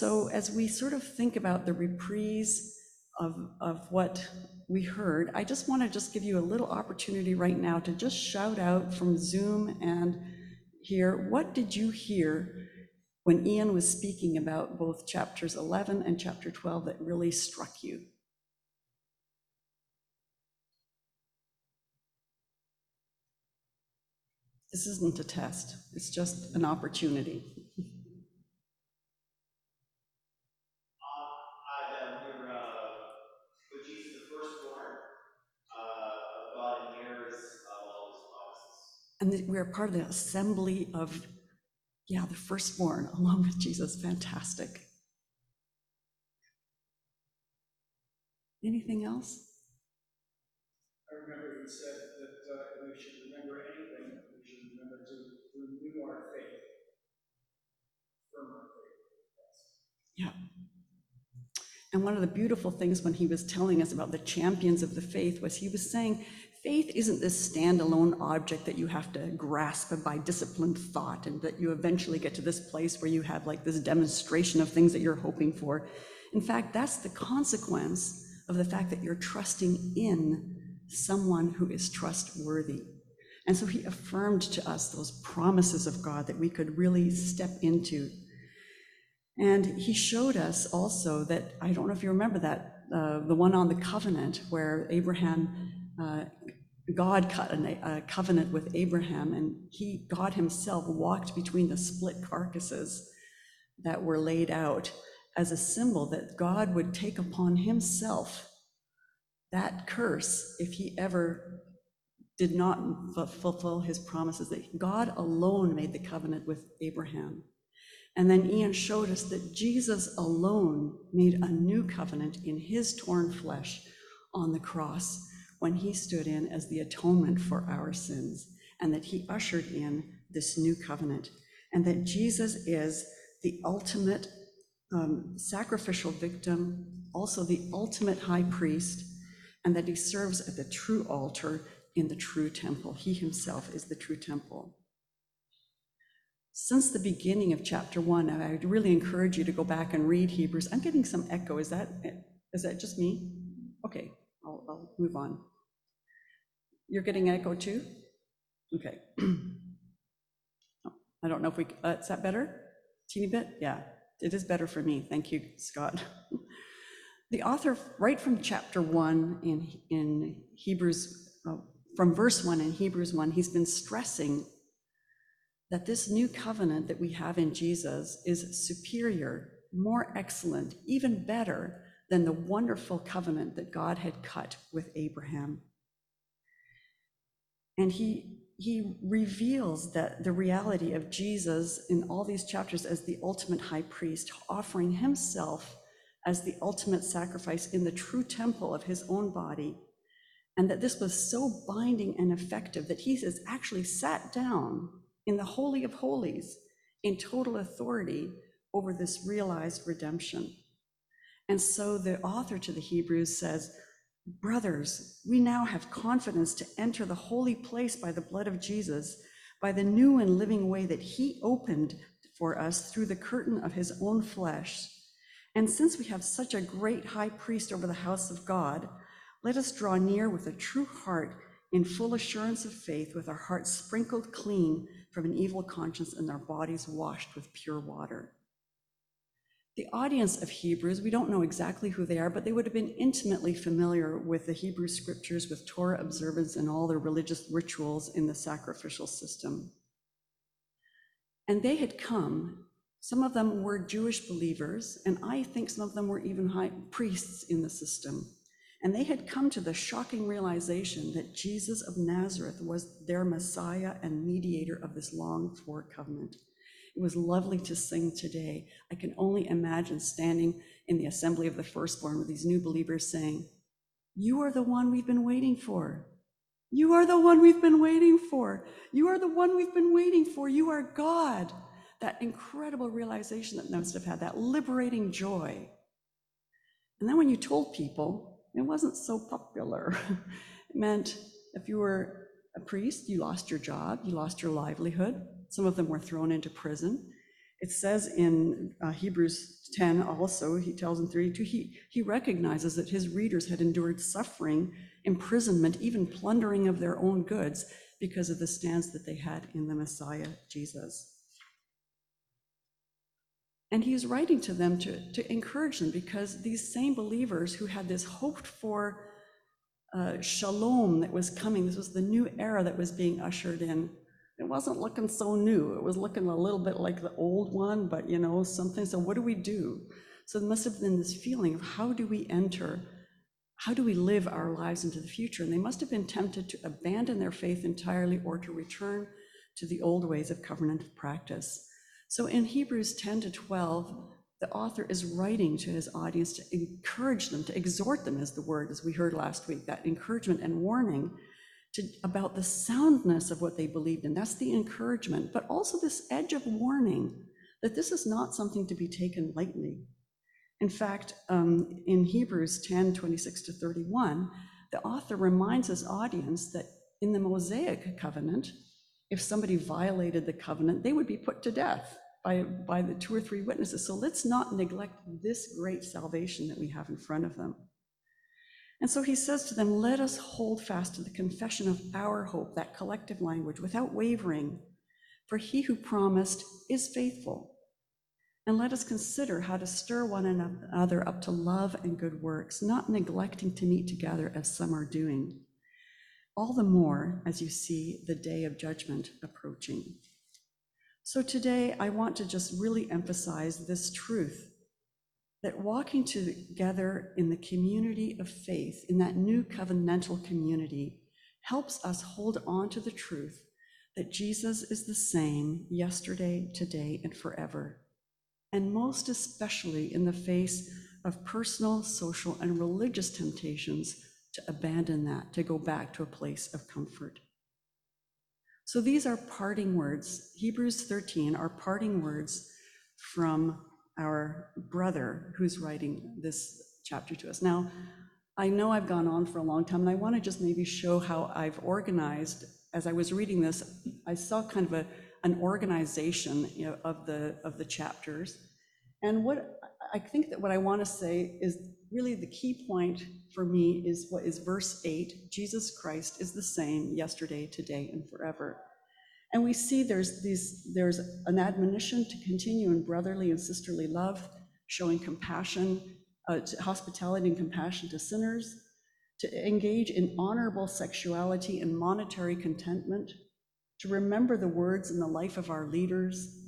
So as we sort of think about the reprise of, of what we heard, I just want to just give you a little opportunity right now to just shout out from Zoom and here, what did you hear when Ian was speaking about both chapters 11 and chapter 12 that really struck you? This isn't a test, it's just an opportunity. And we're part of the assembly of, yeah, the firstborn along with Jesus. Fantastic. Anything else? I remember he said that uh, we should remember anything, we should remember to renew our faith, firm our faith. Yeah. And one of the beautiful things when he was telling us about the champions of the faith was he was saying faith isn't this standalone object that you have to grasp by disciplined thought and that you eventually get to this place where you have like this demonstration of things that you're hoping for. In fact, that's the consequence of the fact that you're trusting in someone who is trustworthy. And so he affirmed to us those promises of God that we could really step into. And he showed us also that, I don't know if you remember that, uh, the one on the covenant where Abraham uh, God cut a, covenant with Abraham, and he, God himself, walked between the split carcasses that were laid out as a symbol that God would take upon himself that curse if he ever did not fulfill his promises, that God alone made the covenant with Abraham. And then Ian showed us that Jesus alone made a new covenant in his torn flesh on the cross when he stood in as the atonement for our sins, and that he ushered in this new covenant, and that Jesus is the ultimate um, sacrificial victim, also the ultimate high priest, and that he serves at the true altar in the true temple. He himself is the true temple. Since the beginning of chapter one, I would really encourage you to go back and read Hebrews. I'm getting some echo. Is that is that just me? Okay, I'll, I'll move on. You're getting echo too? Okay. I don't know if we, uh, is that better? Teeny bit? Yeah, it is better for me. Thank you, Scott. the author, right from chapter one in, in Hebrews, uh, from verse one in Hebrews one, he's been stressing that this new covenant that we have in Jesus is superior, more excellent, even better than the wonderful covenant that God had cut with Abraham. And he, he reveals that the reality of Jesus in all these chapters as the ultimate high priest, offering himself as the ultimate sacrifice in the true temple of his own body. And that this was so binding and effective that he has actually sat down in the Holy of Holies in total authority over this realized redemption. And so the author to the Hebrews says, Brothers, we now have confidence to enter the holy place by the blood of Jesus, by the new and living way that he opened for us through the curtain of his own flesh. And since we have such a great high priest over the house of God, let us draw near with a true heart in full assurance of faith, with our hearts sprinkled clean from an evil conscience and our bodies washed with pure water. The audience of Hebrews, we don't know exactly who they are, but they would have been intimately familiar with the Hebrew scriptures, with Torah observance and all the religious rituals in the sacrificial system. And they had come, some of them were Jewish believers, and I think some of them were even high priests in the system. And they had come to the shocking realization that Jesus of Nazareth was their Messiah and mediator of this longed for covenant. It was lovely to sing today. I can only imagine standing in the assembly of the firstborn with these new believers saying, You are the one we've been waiting for. You are the one we've been waiting for. You are the one we've been waiting for. You are God. That incredible realization that must have had, that liberating joy. And then when you told people, it wasn't so popular. it meant if you were a priest, you lost your job, you lost your livelihood. Some of them were thrown into prison. It says in uh, Hebrews 10 also, he tells in 32, he, he recognizes that his readers had endured suffering, imprisonment, even plundering of their own goods because of the stance that they had in the Messiah, Jesus. And he's writing to them to, to encourage them because these same believers who had this hoped for uh, shalom that was coming, this was the new era that was being ushered in. It wasn't looking so new. It was looking a little bit like the old one, but you know, something. So, what do we do? So, there must have been this feeling of how do we enter, how do we live our lives into the future? And they must have been tempted to abandon their faith entirely or to return to the old ways of covenant practice. So in Hebrews 10 to 12, the author is writing to his audience to encourage them, to exhort them, as the word, as we heard last week, that encouragement and warning to, about the soundness of what they believed in. That's the encouragement, but also this edge of warning that this is not something to be taken lightly. In fact, um, in Hebrews 10 26 to 31, the author reminds his audience that in the Mosaic covenant, if somebody violated the covenant, they would be put to death by, by the two or three witnesses. So let's not neglect this great salvation that we have in front of them. And so he says to them, Let us hold fast to the confession of our hope, that collective language, without wavering, for he who promised is faithful. And let us consider how to stir one another up to love and good works, not neglecting to meet together as some are doing. All the more as you see the day of judgment approaching. So today, I want to just really emphasize this truth that walking together in the community of faith, in that new covenantal community, helps us hold on to the truth that Jesus is the same yesterday, today, and forever. And most especially in the face of personal, social, and religious temptations to abandon that, to go back to a place of comfort. So these are parting words. Hebrews 13 are parting words from our brother who's writing this chapter to us. Now, I know I've gone on for a long time, and I want to just maybe show how I've organized. As I was reading this, I saw kind of a, an organization you know, of the of the chapters. And what I think that what I want to say is really the key point for me is what is verse 8 Jesus Christ is the same yesterday, today, and forever. And we see there's these there's an admonition to continue in brotherly and sisterly love, showing compassion, uh, hospitality and compassion to sinners, to engage in honorable sexuality and monetary contentment, to remember the words and the life of our leaders,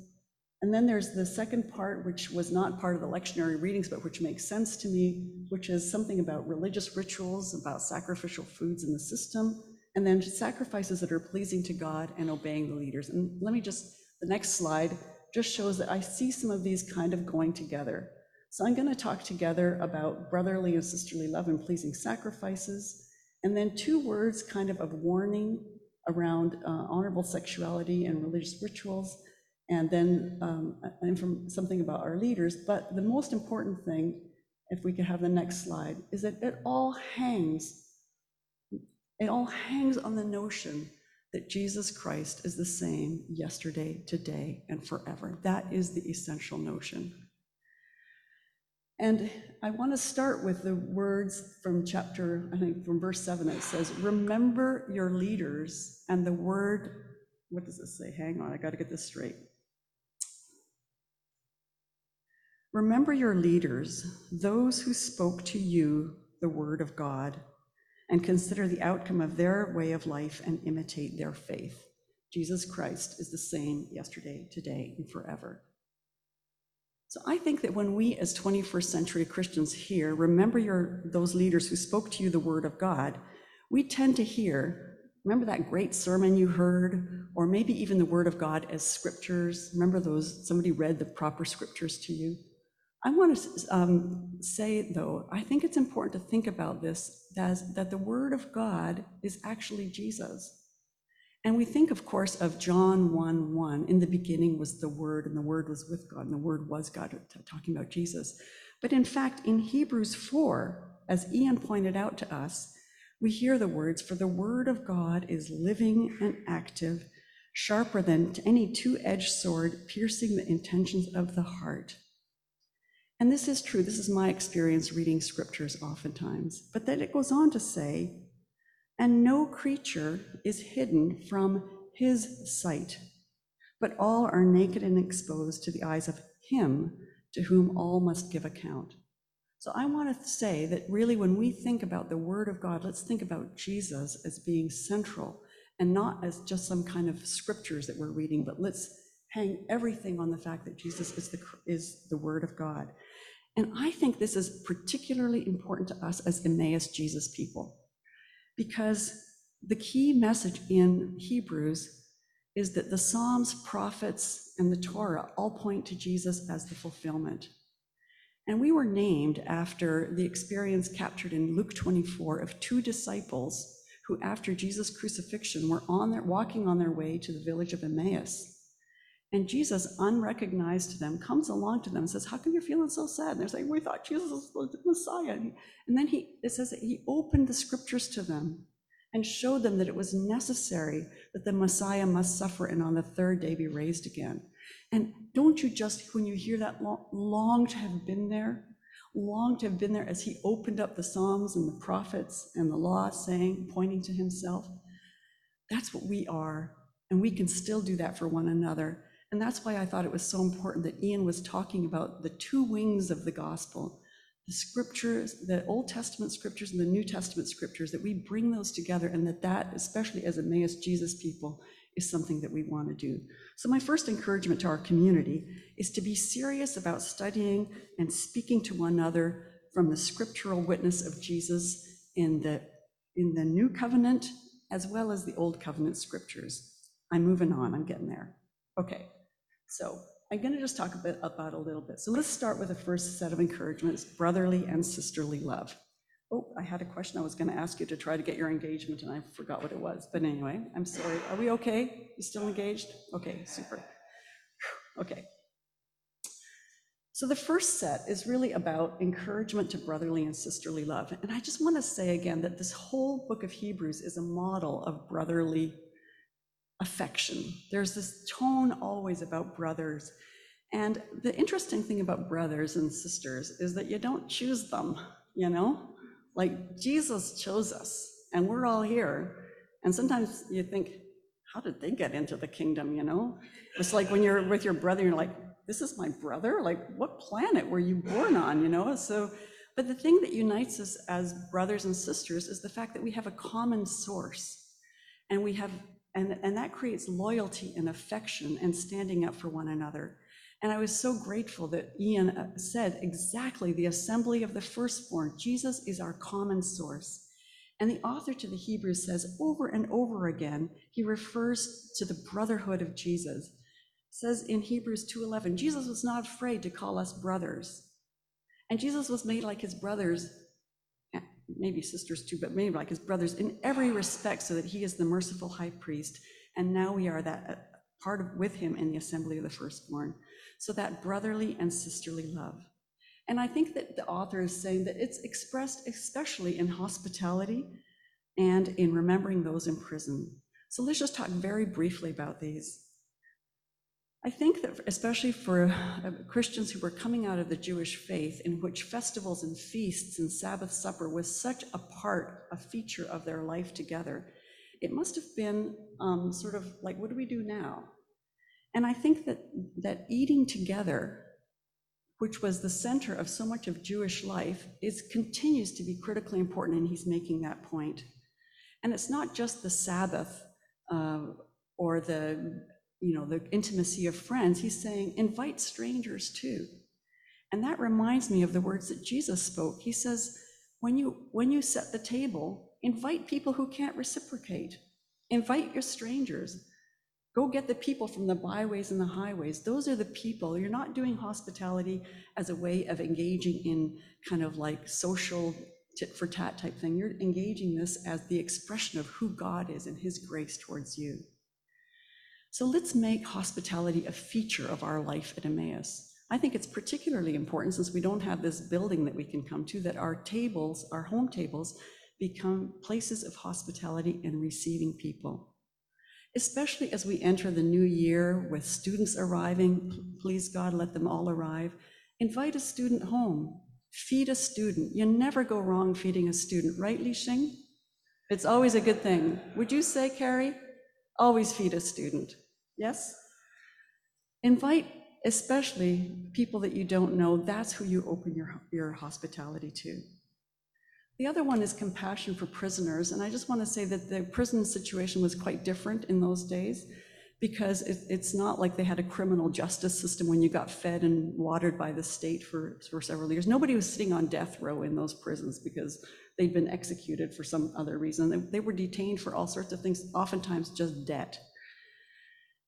and then there's the second part, which was not part of the lectionary readings, but which makes sense to me, which is something about religious rituals, about sacrificial foods in the system, and then sacrifices that are pleasing to God and obeying the leaders. And let me just, the next slide just shows that I see some of these kind of going together. So I'm going to talk together about brotherly and sisterly love and pleasing sacrifices, and then two words kind of of warning around uh, honorable sexuality and religious rituals and then um, and from something about our leaders. But the most important thing, if we could have the next slide, is that it all hangs, it all hangs on the notion that Jesus Christ is the same yesterday, today, and forever. That is the essential notion. And I want to start with the words from chapter, I think from verse seven. It says, Remember your leaders and the word, what does it say? Hang on, I got to get this straight. Remember your leaders, those who spoke to you the word of God, and consider the outcome of their way of life and imitate their faith. Jesus Christ is the same yesterday, today, and forever. So I think that when we as 21st century Christians hear, remember your those leaders who spoke to you the word of God, we tend to hear, remember that great sermon you heard, or maybe even the word of God as scriptures. Remember those, somebody read the proper scriptures to you. I want to um, say, though, I think it's important to think about this as that the Word of God is actually Jesus. And we think, of course, of John 1 1. In the beginning was the Word, and the Word was with God, and the Word was God, talking about Jesus. But in fact, in Hebrews 4, as Ian pointed out to us, we hear the words, For the Word of God is living and active sharper than any two-edged sword, piercing the intentions of the heart. And this is true. This is my experience reading scriptures oftentimes. But then it goes on to say, and no creature is hidden from his sight, but all are naked and exposed to the eyes of him to whom all must give account. So I want to say that really, when we think about the Word of God, let's think about Jesus as being central and not as just some kind of scriptures that we're reading, but let's hang everything on the fact that Jesus is the, is the Word of God. And I think this is particularly important to us as Emmaus Jesus people, because the key message in Hebrews is that the Psalms, prophets, and the Torah all point to Jesus as the fulfillment. And we were named after the experience captured in Luke 24 of two disciples who, after Jesus' crucifixion, were on their, walking on their way to the village of Emmaus. And Jesus, unrecognized to them, comes along to them and says, How come you're feeling so sad? And they're saying, We thought Jesus was the Messiah. And, then he, it says that he opened the scriptures to them and showed them that it was necessary that the Messiah must suffer and on the third day be raised again. And don't you just, when you hear that, long to have been there? Long to have been there as he opened up the Psalms and the prophets and the law, saying, pointing to himself. That's what we are. And we can still do that for one another. And that's why I thought it was so important that Ian was talking about the two wings of the gospel the scriptures, the Old Testament scriptures and the New Testament scriptures, that we bring those together and that that, especially as Emmaus Jesus people, is something that we want to do. So my first encouragement to our community is to be serious about studying and speaking to one another from the scriptural witness of Jesus in the, in the New Covenant as well as the Old Covenant scriptures. I'm moving on, I'm getting there. Okay, so I'm going to just talk a bit about a little bit. So let's start with the first set of encouragements, brotherly and sisterly love. Oh, I had a question I was going to ask you to try to get your engagement, and I forgot what it was. But anyway, I'm sorry. Are we okay? You still engaged? Okay, super. Okay. So the first set is really about encouragement to brotherly and sisterly love. And I just want to say again that this whole book of Hebrews is a model of brotherly affection. There's this tone always about brothers. And the interesting thing about brothers and sisters is that you don't choose them, you know? Like Jesus chose us, and we're all here. And sometimes you think, how did they get into the kingdom, you know? It's like when you're with your brother, you're like, this is my brother? Like, what planet were you born on, you know? So, but the thing that unites us as brothers and sisters is the fact that we have a common source. And we have and, and that creates loyalty and affection and standing up for one another. And I was so grateful that Ian uh, said exactly the assembly of the firstborn. Jesus is our common source. And the author to the Hebrews says over and over again, he refers to the brotherhood of Jesus. says in Hebrews 2:11, Jesus was not afraid to call us brothers. And Jesus was made like his brothers maybe sisters too, but maybe like his brothers in every respect, so that he is the merciful high priest. And now we are that uh, part of with him in the assembly of the firstborn. So that brotherly and sisterly love. And I think that the author is saying that it's expressed especially in hospitality and in remembering those in prison. So let's just talk very briefly about these. I think that especially for uh, Christians who were coming out of the Jewish faith, in which festivals and feasts and Sabbath supper was such a part, a feature of their life together, it must have been um, sort of like, what do we do now? And I think that that eating together, which was the center of so much of Jewish life, is continues to be critically important, and he's making that point. And it's not just the Sabbath uh, or the you know, the intimacy of friends, he's saying, invite strangers too. And that reminds me of the words that Jesus spoke. He says, when you when you set the table, invite people who can't reciprocate. Invite your strangers. Go get the people from the byways and the highways. Those are the people. You're not doing hospitality as a way of engaging in kind of like social tit for tat type thing. You're engaging this as the expression of who God is and his grace towards you. So let's make hospitality a feature of our life at Emmaus. I think it's particularly important since we don't have this building that we can come to, that our tables, our home tables, become places of hospitality and receiving people. especially as we enter the new year with students arriving, please God, let them all arrive. Invite a student home, feed a student. You never go wrong feeding a student, right, Li Xing? It's always a good thing. Would you say, Carrie? Always feed a student. Yes? Invite especially people that you don't know. That's who you open your, your hospitality to. The other one is compassion for prisoners. And I just want to say that the prison situation was quite different in those days because it, it's not like they had a criminal justice system when you got fed and watered by the state for, for several years. Nobody was sitting on death row in those prisons because they'd been executed for some other reason. They, were detained for all sorts of things, oftentimes just debt.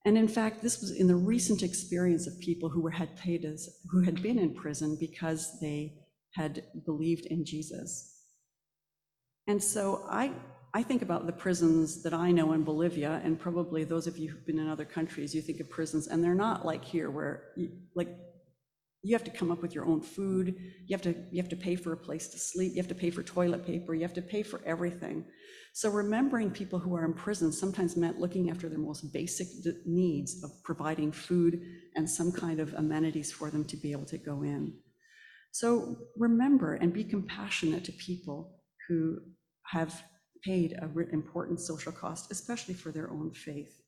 And in fact, this was in the recent experience of people who were had paid as who had been in prison because they had believed in Jesus. And so I I think about the prisons that I know in Bolivia, and probably those of you who've been in other countries, you think of prisons, and they're not like here where you, like you have to come up with your own food, you have to you have to pay for a place to sleep, you have to pay for toilet paper, you have to pay for everything. So remembering people who are in prison sometimes meant looking after their most basic needs of providing food and some kind of amenities for them to be able to go in. So remember and be compassionate to people who have paid an important social cost, especially for their own faith.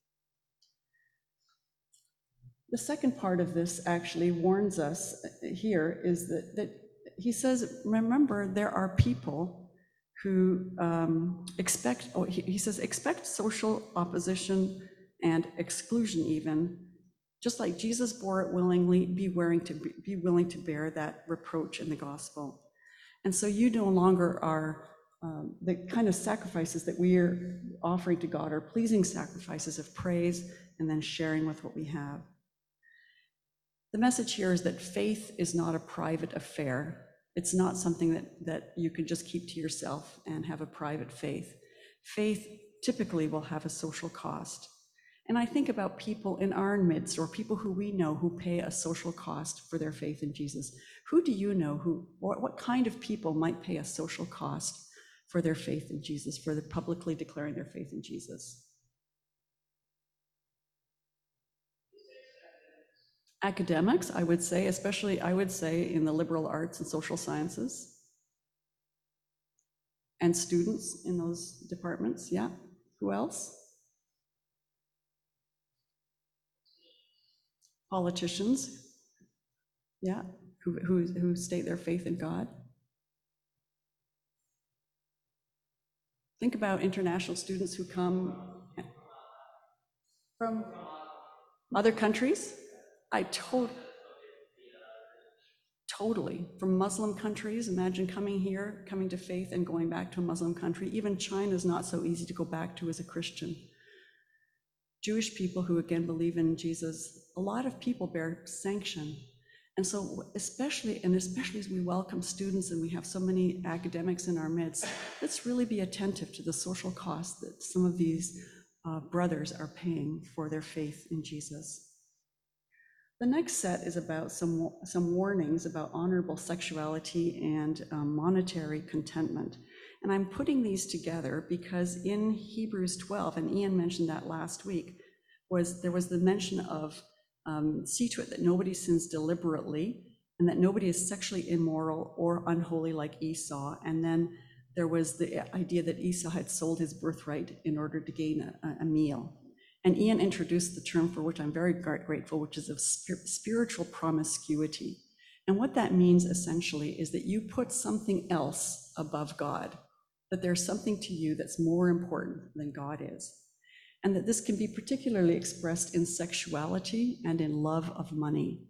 The second part of this actually warns us here is that, that he says, remember, there are people who um, expect, oh, he, he says, expect social opposition and exclusion even, just like Jesus bore it willingly, be willing to be, be willing to bear that reproach in the gospel. And so you no longer are um, the kind of sacrifices that we are offering to God are pleasing sacrifices of praise and then sharing with what we have. The message here is that faith is not a private affair. It's not something that, that you can just keep to yourself and have a private faith. Faith typically will have a social cost. And I think about people in our midst or people who we know who pay a social cost for their faith in Jesus. Who do you know who, what, what kind of people might pay a social cost for their faith in Jesus, for the publicly declaring their faith in Jesus. Academics, I would say, especially I would say in the liberal arts and social sciences. And students in those departments, yeah. Who else? Politicians, yeah, who, who, who state their faith in God. Think about international students who come from other countries. I to- totally from Muslim countries. Imagine coming here, coming to faith, and going back to a Muslim country. Even China is not so easy to go back to as a Christian. Jewish people who again believe in Jesus, a lot of people bear sanction and so especially, and especially as we welcome students and we have so many academics in our midst, let's really be attentive to the social cost that some of these uh, brothers are paying for their faith in Jesus. The next set is about some, some warnings about honorable sexuality and um, monetary contentment. And I'm putting these together because in Hebrews 12, and Ian mentioned that last week, was there was the mention of um, see to it that nobody sins deliberately and that nobody is sexually immoral or unholy like Esau. And then there was the idea that Esau had sold his birthright in order to gain a, a meal. And Ian introduced the term for which I'm very grateful, which is of spir- spiritual promiscuity. And what that means essentially is that you put something else above God, that there's something to you that's more important than God is and that this can be particularly expressed in sexuality and in love of money.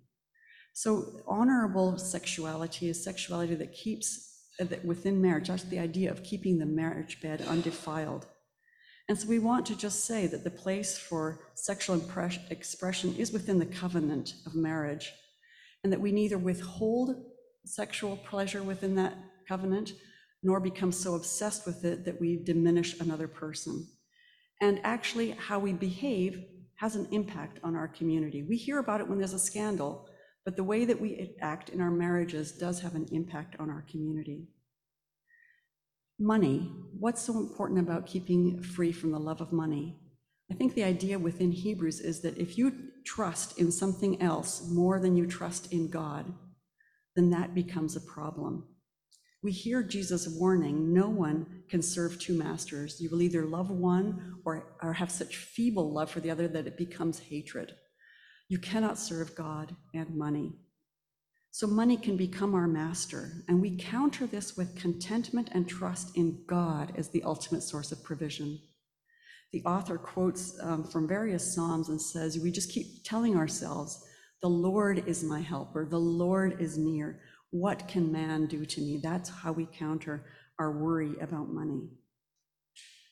So, honorable sexuality is sexuality that keeps uh, that within marriage, that's the idea of keeping the marriage bed undefiled. And so, we want to just say that the place for sexual expression is within the covenant of marriage, and that we neither withhold sexual pleasure within that covenant nor become so obsessed with it that we diminish another person and actually how we behave has an impact on our community. We hear about it when there's a scandal, but the way that we act in our marriages does have an impact on our community. Money. What's so important about keeping free from the love of money? I think the idea within Hebrews is that if you trust in something else more than you trust in God, then that becomes a problem. We hear Jesus warning no one can serve two masters. You will either love one or, or have such feeble love for the other that it becomes hatred. You cannot serve God and money. So money can become our master, and we counter this with contentment and trust in God as the ultimate source of provision. The author quotes um, from various Psalms and says, We just keep telling ourselves, The Lord is my helper, the Lord is near. What can man do to me? That's how we counter our worry about money.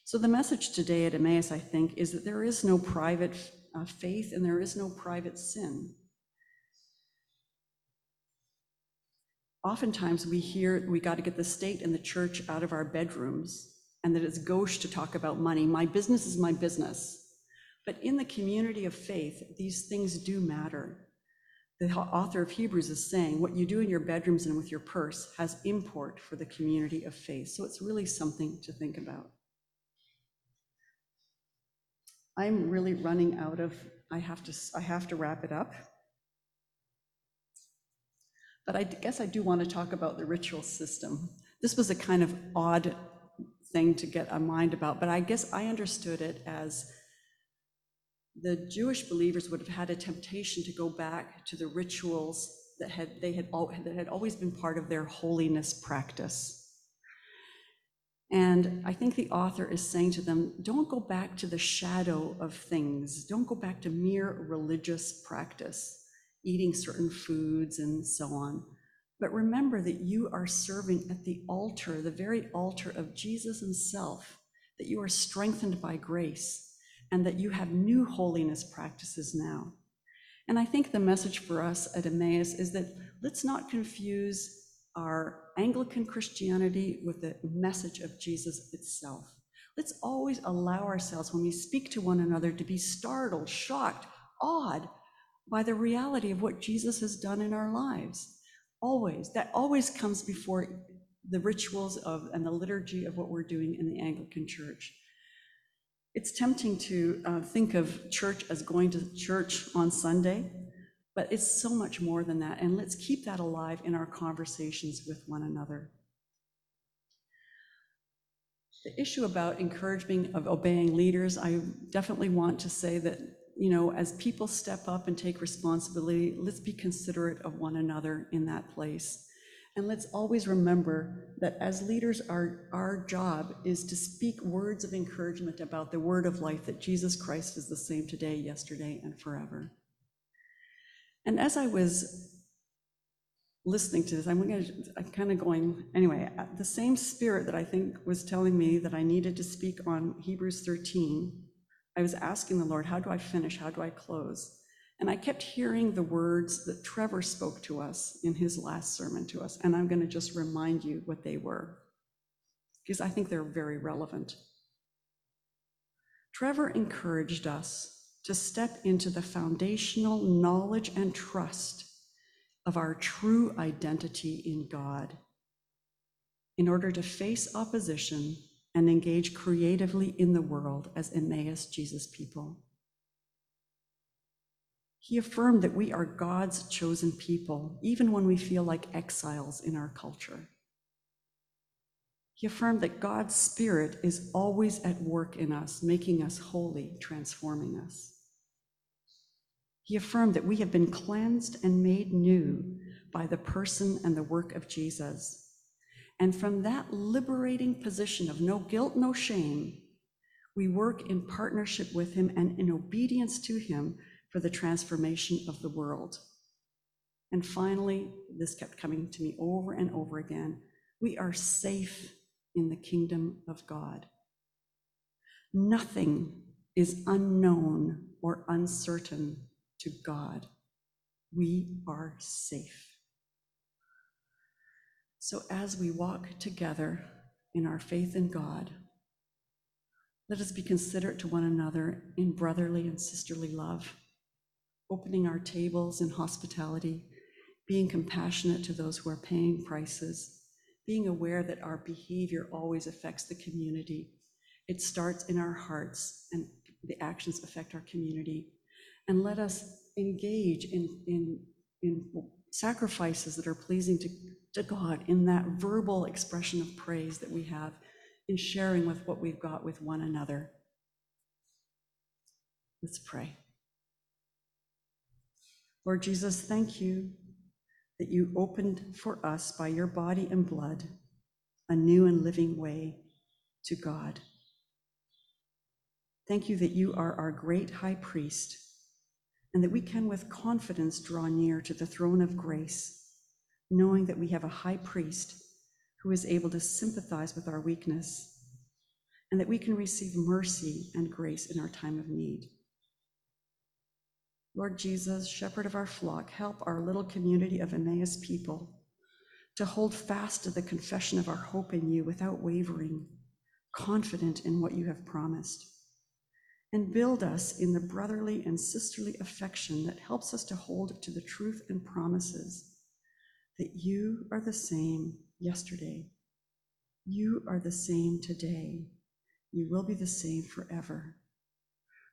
So, the message today at Emmaus, I think, is that there is no private uh, faith and there is no private sin. Oftentimes, we hear we got to get the state and the church out of our bedrooms and that it's gauche to talk about money. My business is my business. But in the community of faith, these things do matter. The author of Hebrews is saying what you do in your bedrooms and with your purse has import for the community of faith. So it's really something to think about. I'm really running out of, I have to, I have to wrap it up. But I guess I do want to talk about the ritual system. This was a kind of odd thing to get a mind about, but I guess I understood it as the Jewish believers would have had a temptation to go back to the rituals that had they had all, that had always been part of their holiness practice. And I think the author is saying to them, don't go back to the shadow of things. Don't go back to mere religious practice, eating certain foods and so on. But remember that you are serving at the altar, the very altar of Jesus himself, that you are strengthened by grace, and that you have new holiness practices now. And I think the message for us at Emmaus is that let's not confuse our Anglican Christianity with the message of Jesus itself. Let's always allow ourselves, when we speak to one another, to be startled, shocked, awed by the reality of what Jesus has done in our lives. Always. That always comes before the rituals of and the liturgy of what we're doing in the Anglican Church. It's tempting to uh, think of church as going to church on Sunday, but it's so much more than that. And let's keep that alive in our conversations with one another. The issue about encouraging of obeying leaders, I definitely want to say that you know, as people step up and take responsibility, let's be considerate of one another in that place. And let's always remember that as leaders, our, our job is to speak words of encouragement about the word of life that Jesus Christ is the same today, yesterday, and forever. And as I was listening to this, I'm, I'm kind of going, anyway, uh, the same spirit that I think was telling me that I needed to speak on Hebrews 13 I was asking the Lord, how do I finish? How do I close? And I kept hearing the words that Trevor spoke to us in his last sermon to us. And I'm going to just remind you what they were, because I think they're very relevant. Trevor encouraged us to step into the foundational knowledge and trust of our true identity in God in order to face opposition and engage creatively in the world as Emmaus Jesus people. He affirmed that we are God's chosen people, even when we feel like exiles in our culture. He affirmed that God's Spirit is always at work in us, making us holy, transforming us. He affirmed that we have been cleansed and made new by the person and the work of Jesus and from that liberating position of no guilt, no shame, we work in partnership with Him and in obedience to Him for the transformation of the world. And finally, this kept coming to me over and over again we are safe in the kingdom of God. Nothing is unknown or uncertain to God. We are safe. So as we walk together in our faith in God, let us be considerate to one another in brotherly and sisterly love, opening our tables in hospitality, being compassionate to those who are paying prices, being aware that our behavior always affects the community. It starts in our hearts and the actions affect our community. And let us engage in, in, in sacrifices that are pleasing to, to God in that verbal expression of praise that we have in sharing with what we've got with one another. Let's pray. Lord Jesus, thank you that you opened for us by your body and blood a new and living way to God. Thank you that you are our great high priest and that we can with confidence draw near to the throne of grace, knowing that we have a high priest who is able to sympathize with our weakness and that we can receive mercy and grace in our time of need. Lord Jesus, shepherd of our flock, help our little community of Emmaus people to hold fast to the confession of our hope in you without wavering, confident in what you have promised. And build us in the brotherly and sisterly affection that helps us to hold to the truth and promises that you are the same yesterday. You are the same today. You will be the same forever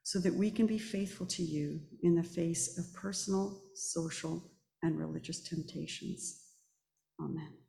so that we can be faithful to you in the face of personal, social, and religious temptations. Amen.